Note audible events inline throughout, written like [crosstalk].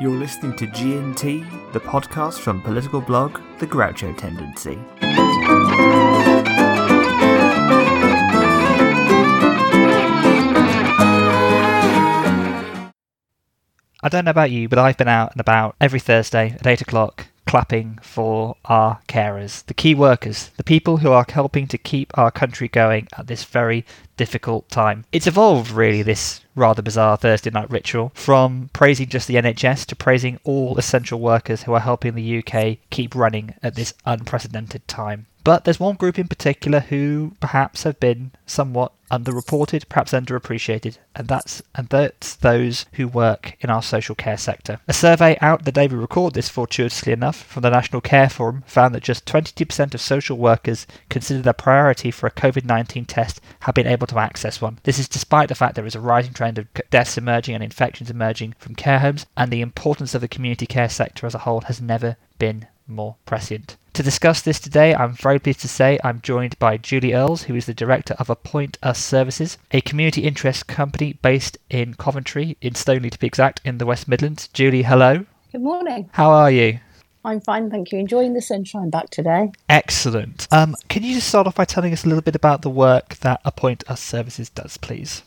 You're listening to G&T, the podcast from political blog The Groucho Tendency. I don't know about you, but I've been out and about every Thursday at 8 o'clock clapping for our carers, the key workers, the people who are helping to keep our country going at this very difficult time. It's evolved, really, this rather bizarre Thursday night ritual, from praising just the NHS to praising all essential workers who are helping the UK keep running at this unprecedented time. But there's one group in particular who perhaps have been somewhat underreported, perhaps underappreciated, and that's and that's those who work in our social care sector. A survey out the day we record this, fortuitously enough, from the National Care Forum found that just 22% of social workers considered a priority for a COVID-19 test have been able to access one. This is despite the fact there is a rising trend of deaths emerging and infections emerging from care homes, and the importance of the community care sector as a whole has never been more prescient. To discuss this today, I'm very pleased to say I'm joined by Julie Earls, who is the director of Appoint Us Services, a community interest company based in Coventry, in Stoneleigh to be exact, in the West Midlands. Julie, hello. Good morning. How are you? I'm fine, thank you. Enjoying the sunshine back today. Excellent. Um, can you just start off by telling us a little bit about the work that Appoint Us Services does, please?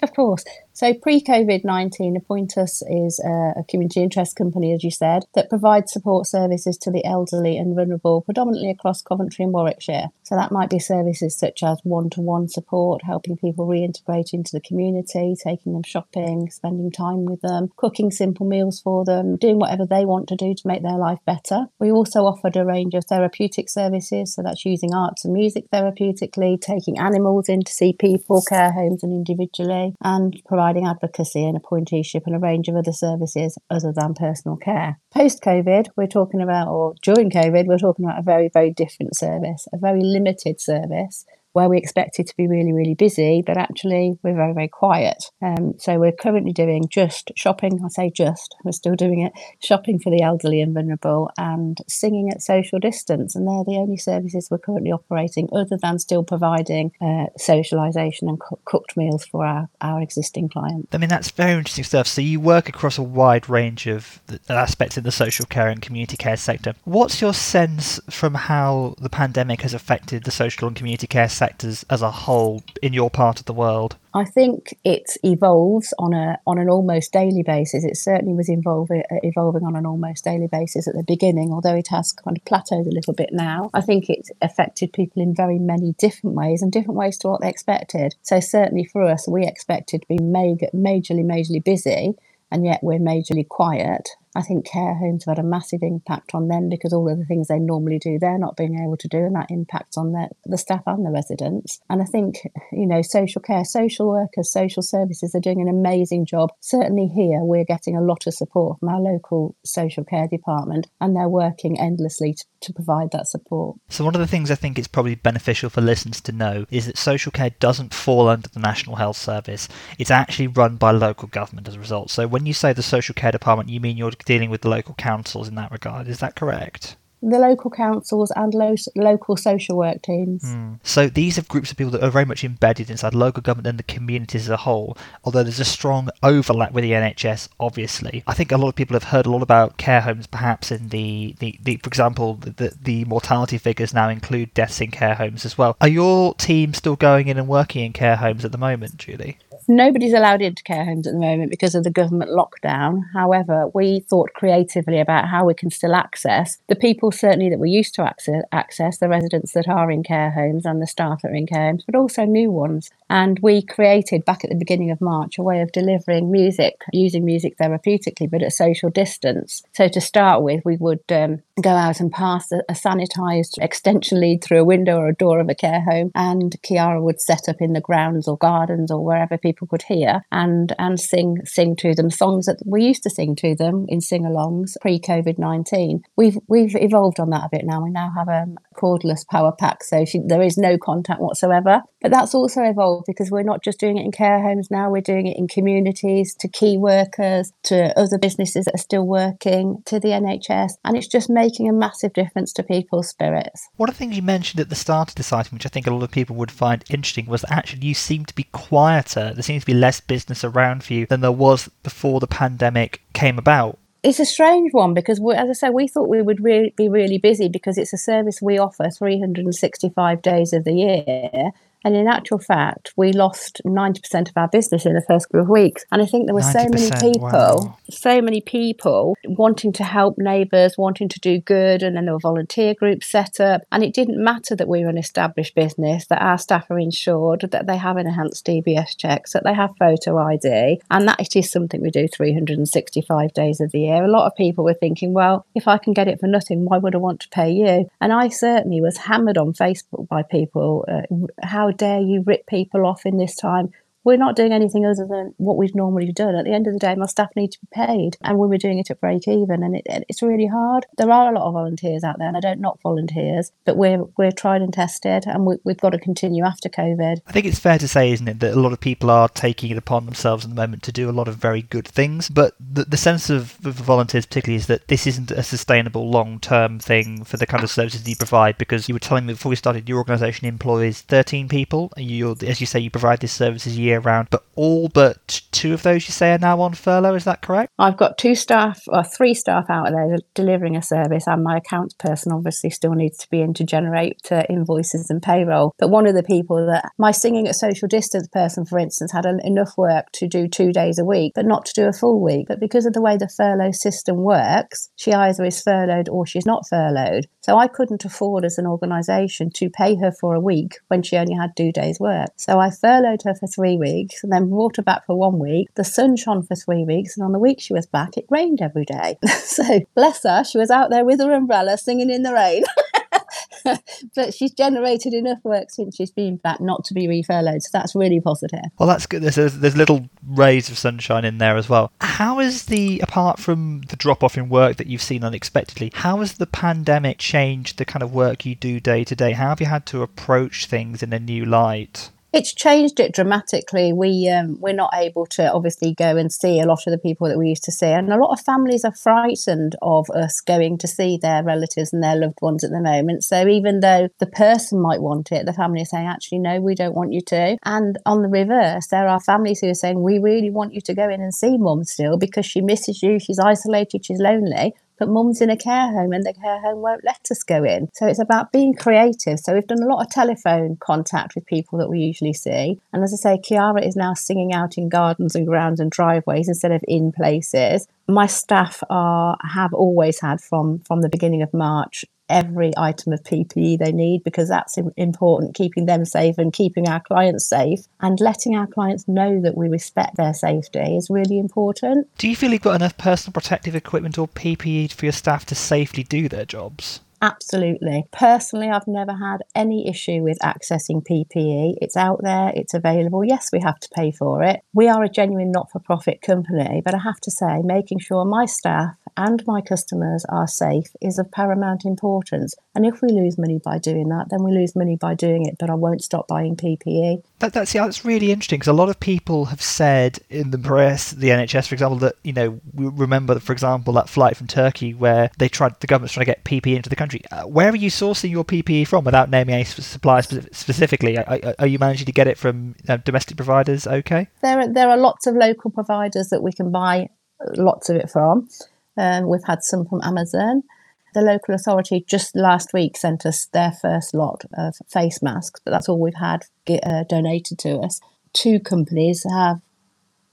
Of course. So, pre COVID 19, Appointus is a, a, community interest company, as you said, that provides support services to the elderly and vulnerable, predominantly across Coventry and Warwickshire. So, that might be services such as one to one support, helping people reintegrate into the community, taking them shopping, spending time with them, cooking simple meals for them, doing whatever they want to do to make their life better. We also offered a range of therapeutic services, so that's using arts and music therapeutically, taking animals in to see people, care homes, and individually, and providing providing advocacy and appointeeship and a range of other services other than personal care. Post COVID, we're talking about, or during COVID, we're talking about a very, very different service, a very limited service where we expected to be really, really busy, but actually we're very, very quiet. Um, so we're currently doing just shopping. I say just, we're still doing it, shopping for the elderly and vulnerable and singing at social distance. And they're the only services we're currently operating other than still providing uh, socialisation and co- cooked meals for our, our existing clients. I mean, that's very interesting stuff. So you work across a wide range of aspects in the social care and community care sector. What's your sense from how the pandemic has affected the social and community care sector? Sectors as a whole in your part of the world? I think it evolves on a on an almost daily basis. It certainly was evolving uh, evolving on an almost daily basis at the beginning, although it has kind of plateaued a little bit now. I think it affected people in very many different ways and different ways to what they expected. So certainly for us, we expected to be majorly majorly busy, and yet we're majorly quiet. I think care homes have had a massive impact on them because all of the things they normally do, they're not being able to do, and that impacts on the, the staff and the residents. And I think, you know, social care, social workers, social services are doing an amazing job. Certainly here, we're getting a lot of support from our local social care department, and they're working endlessly to, to provide that support. So, one of the things I think is probably beneficial for listeners to know is that social care doesn't fall under the National Health Service, it's actually run by local government as a result. So, when you say the social care department, you mean you're dealing with the local councils in that regard. Is that correct? the local councils and lo- local social work teams. Mm. So these are groups of people that are very much embedded inside local government and the communities as a whole, although there's a strong overlap with the NHS, obviously. I think a lot of people have heard a lot about care homes, perhaps in the, the, the for example, the, the mortality figures now include deaths in care homes as well. Are your team still going in and working in care homes at the moment, Julie? Nobody's allowed into care homes at the moment because of the government lockdown. However, we thought creatively about how we can still access the people, certainly that we used to access, access the residents that are in care homes and the staff that are in care homes, but also new ones. And we created back at the beginning of March a way of delivering music, using music therapeutically, but at social distance. So to start with, we would um, go out and pass a, a sanitised extension lead through a window or a door of a care home, and Kiara would set up in the grounds or gardens or wherever people could hear and and sing sing to them songs that we used to sing to them in sing-alongs pre COVID nineteen. We've we've evolved on that a bit now. We now have a cordless power pack, so she, there is no contact whatsoever. But that's also evolved because we're not just doing it in care homes now, we're doing it in communities, to key workers, to other businesses that are still working, to the NHS. And it's just making a massive difference to people's spirits. One of the things you mentioned at the start of this item, which I think a lot of people would find interesting, was that actually you seem to be quieter. There seems to be less business around for you than there was before the pandemic came about it's a strange one because, as I said, we thought we would re- be really busy because it's a service we offer 365 days of the year. And in actual fact, we lost 90% of our business in the first group of weeks. And I think there were so many people, wow. so many people wanting to help neighbours, wanting to do good. And then there were volunteer groups set up. And it didn't matter that we were an established business, that our staff are insured, that they have enhanced DBS checks, that they have photo ID, and that it is something we do 365 days of the year. A lot of people were thinking, well, if I can get it for nothing, why would I want to pay you? And I certainly was hammered on Facebook by people. Uh, how dare you rip people off in this time? We're not doing anything other than what we've normally done. At the end of the day, my staff need to be paid, and we were doing it at break even, and it, it's really hard. There are a lot of volunteers out there, and I don't knock volunteers, but we're we're tried and tested, and we, have got to continue after COVID. I think it's fair to say, isn't it, that a lot of people are taking it upon themselves at the moment to do a lot of very good things, but the, the sense of, of volunteers, particularly, is that this isn't a sustainable long term thing for the kind of services you provide. Because you were telling me before we started, your organisation employs 13 people. And You, as you say, you provide these services year round, but all but two of those you say are now on furlough. Is that correct? I've got two staff or three staff out there delivering a service, and my accounts person obviously still needs to be in to generate uh, invoices and payroll. But one of the people that my singing at social distance person, for instance, had an, enough work to do two days a week, but not to do a full week. But because of the way the furlough system works, she either is furloughed or she's not furloughed. So I couldn't afford as an organisation to pay her for a week when she only had two days' work. So I furloughed her for three weeks and then brought her back for one week. The sun shone for three weeks, and on the week she was back, it rained every day. [laughs] so bless her, she was out there with her umbrella singing in the rain. [laughs] [laughs] but she's generated enough work since she's been back not to be refurloughed, so that's really positive. Well, that's good. There's, there's little rays of sunshine in there as well. How is the, apart from the drop off in work that you've seen unexpectedly, how has the pandemic changed the kind of work you do day to day? How have you had to approach things in a new light? It's changed it dramatically. We um, we're not able to obviously go and see a lot of the people that we used to see, and a lot of families are frightened of us going to see their relatives and their loved ones at the moment. So even though the person might want it, the family is saying, "Actually, no, we don't want you to." And on the reverse, there are families who are saying, "We really want you to go in and see mum still because she misses you. She's isolated. She's lonely." But mum's in a care home and the care home won't let us go in. So it's about being creative. So we've done a lot of telephone contact with people that we usually see. And as I say, Kiara is now singing out in gardens and grounds and driveways instead of in places. My staff are have always had from from the beginning of March every item of PPE they need because that's important, keeping them safe and keeping our clients safe and letting our clients know that we respect their safety is really important. Do you feel you've got enough personal protective equipment or PPE for your staff to safely do their jobs? Absolutely. Personally, I've never had any issue with accessing PPE. It's out there, it's available. Yes, we have to pay for it. We are a genuine not for profit company, but I have to say, making sure my staff and my customers are safe is of paramount importance. And if we lose money by doing that, then we lose money by doing it, but I won't stop buying PPE. That, that's, yeah, that's really interesting because a lot of people have said in the press, the NHS, for example, that, you know, we remember, for example, that flight from Turkey where they tried, the government's trying to get PPE into the country. Uh, where are you sourcing your PPE from without naming any supplier specifically? Are, are, you managing to get it from uh, domestic providers okay? There are, there are lots of local providers that we can buy lots of it from. Um, we've had some from Amazon. The local authority just last week sent us their first lot of face masks, but that's all we've had get, uh, donated to us. Two companies have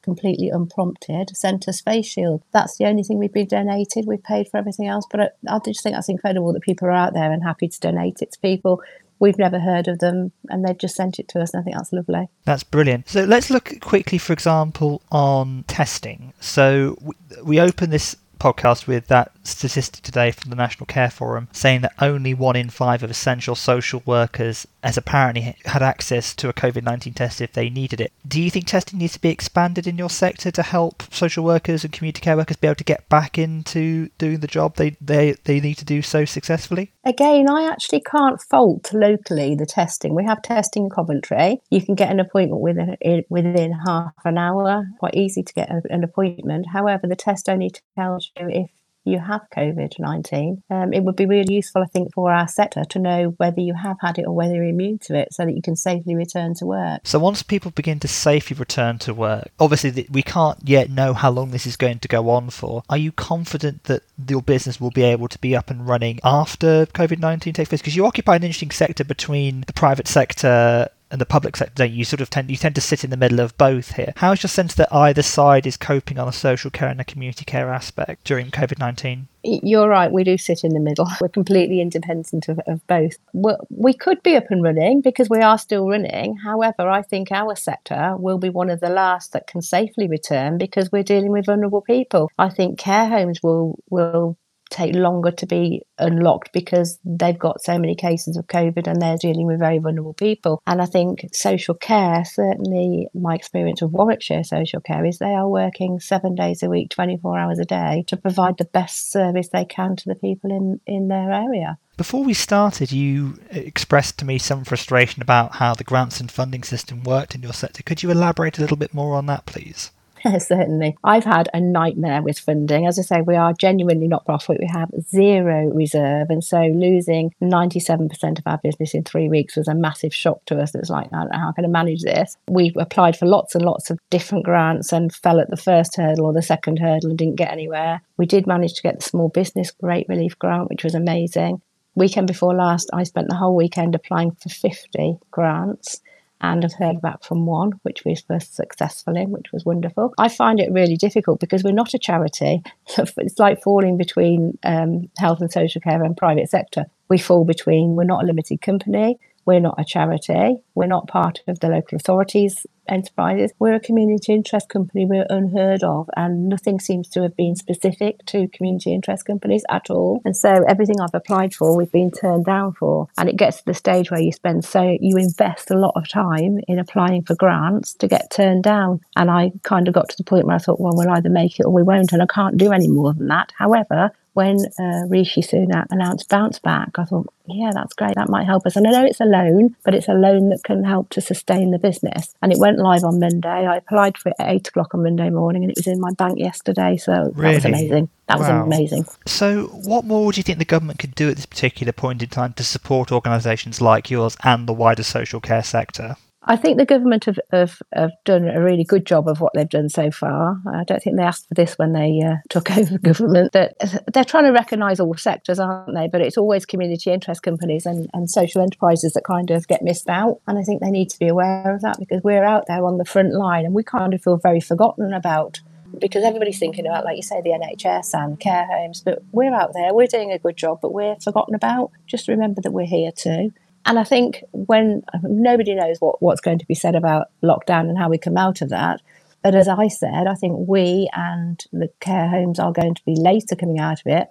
completely unprompted sent us face shield. That's the only thing we've been donated. We've paid for everything else, but I, I just think that's incredible that people are out there and happy to donate it to people we've never heard of them and they've just sent it to us and I think that's lovely. That's brilliant. So let's look quickly, for example, on testing. So we, we open this podcast with that statistic today from the National Care Forum saying that only one in five of essential social workers has apparently had access to a COVID 19 test if they needed it. Do you think testing needs to be expanded in your sector to help social workers and community care workers be able to get back into doing the job they, they, they need to do so successfully? Again, I actually can't fault locally the testing. We have testing in Coventry. You can get an appointment within within half an hour. Quite easy to get an appointment. However, the test only tells you if you have COVID 19, um, it would be really useful, I think, for our sector to know whether you have had it or whether you're immune to it so that you can safely return to work. So, once people begin to safely return to work, obviously we can't yet know how long this is going to go on for. Are you confident that your business will be able to be up and running after COVID 19 takes place? Because you occupy an interesting sector between the private sector and the public sector, you? you sort of tend you tend to sit in the middle of both here. How is your sense that either side is coping on the social care and the community care aspect during COVID nineteen? You're right. We do sit in the middle. [laughs] We're completely independent of, of both. We're, we could be up and running because we are still running. However, I think our sector will be one of the last that can safely return because we're dealing with vulnerable people. I think care homes will will take longer to be unlocked because they've got so many cases of COVID and they're dealing with very vulnerable people. And I think social care, certainly my experience of Warwickshire social care, is they are working seven days a week, 24 hours a day to provide the best service they can to the people in, in their area. Before we started, you expressed to me some frustration about how the grants and funding system worked in your sector. Could you elaborate a little bit more on that, please? [laughs] Certainly. I've had a nightmare with funding. As I say, we are genuinely not profit. We have zero reserve. And so losing 97% of our business in three weeks was a massive shock to us. It was like, how can I manage this? We applied for lots and lots of different grants and fell at the first hurdle or the second hurdle and didn't get anywhere. We did manage to get the Small Business Rate Relief Grant, which was amazing. Weekend before last, I spent the whole weekend applying for 50 grants and I've heard back from one, which we were successful in, which was wonderful. I find it really difficult because we're not a charity. [laughs] it's like falling between um, health and social care and private sector. We fall between, we're not a limited company, we're not a charity. We're not part of the local authorities enterprises. We're a community interest company. We're unheard of, and nothing seems to have been specific to community interest companies at all. And so everything I've applied for, we've been turned down for. And it gets to the stage where you spend so you invest a lot of time in applying for grants to get turned down. And I kind of got to the point where I thought, well, we'll either make it or we won't, and I can't do any more than that. However, when uh, Rishi Sunak announced Bounce Back, I thought, yeah, that's great. That might help us. And I know it's a loan, but it's a loan that can help to sustain the business. And it went live on Monday. I applied for it at eight o'clock on Monday morning and it was in my bank yesterday. So really? that was amazing. That wow. was amazing. So, what more do you think the government could do at this particular point in time to support organisations like yours and the wider social care sector? I think the government have, have, have, done a really good job of what they've done so far. I don't think they asked for this when they uh, took [laughs] over government. That they're trying to recognise all sectors, aren't they? But it's always community interest companies and, and social enterprises that kind of get missed out. And I think they need to be aware of that because we're out there on the front line and we kind of feel very forgotten about because everybody's thinking about, like you say, the NHS and care homes, but we're out there, we're doing a good job, but we're forgotten about. Just remember that we're here too. And I think when nobody knows what, what's going to be said about lockdown and how we come out of that. But as I said, I think we and the care homes are going to be later coming out of it.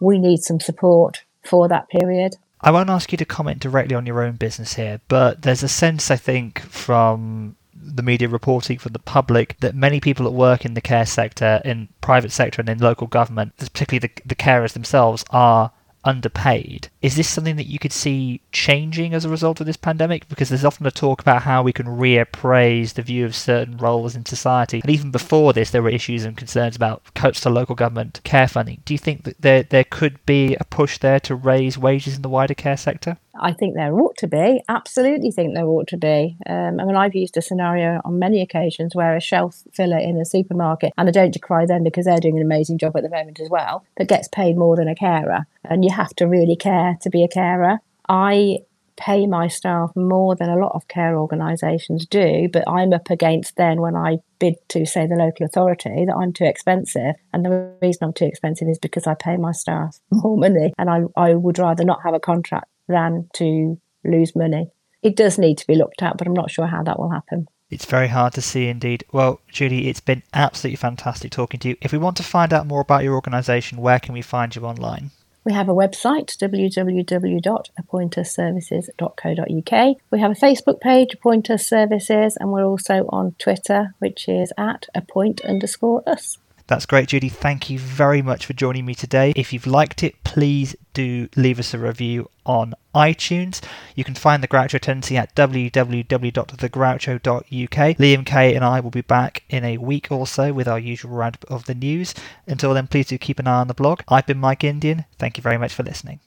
We need some support for that period. I won't ask you to comment directly on your own business here, but there's a sense, I think, from the media reporting from the public that many people that work in the care sector, in private sector, and in local government, particularly the, the carers themselves, are underpaid. Is this something that you could see changing as a result of this pandemic? Because there's often a talk about how we can reappraise the view of certain roles in society. And even before this, there were issues and concerns about cuts to local government care funding. Do you think that there, there could be a push there to raise wages in the wider care sector? I think there ought to be. Absolutely think there ought to be. Um, I mean, I've used a scenario on many occasions where a shelf filler in a supermarket, and I don't decry them because they're doing an amazing job at the moment as well, but gets paid more than a carer. And you have to really care to be a carer. I pay my staff more than a lot of care organisations do, but I'm up against then when I bid to, say, the local authority that I'm too expensive. And the reason I'm too expensive is because I pay my staff [laughs] more money and I, I would rather not have a contract than to lose money. It does need to be looked at, but I'm not sure how that will happen. It's very hard to see indeed. Well, Judy, it's been absolutely fantastic talking to you. If we want to find out more about your organisation, where can we find you online? We have a website, www.appointusservices.co.uk. We have a Facebook page, Appoint Us Services, and we're also on Twitter, which is at appoint underscore us. That's great, Judy. Thank you very much for joining me today. If you've liked it, please do leave us a review on iTunes. You can find the Groucho Tendency at www.thegroucho.uk. Liam Kay and I will be back in a week or so with our usual roundup of the news. Until then, please do keep an eye on the blog. I've been Mike Indian. Thank you very much for listening.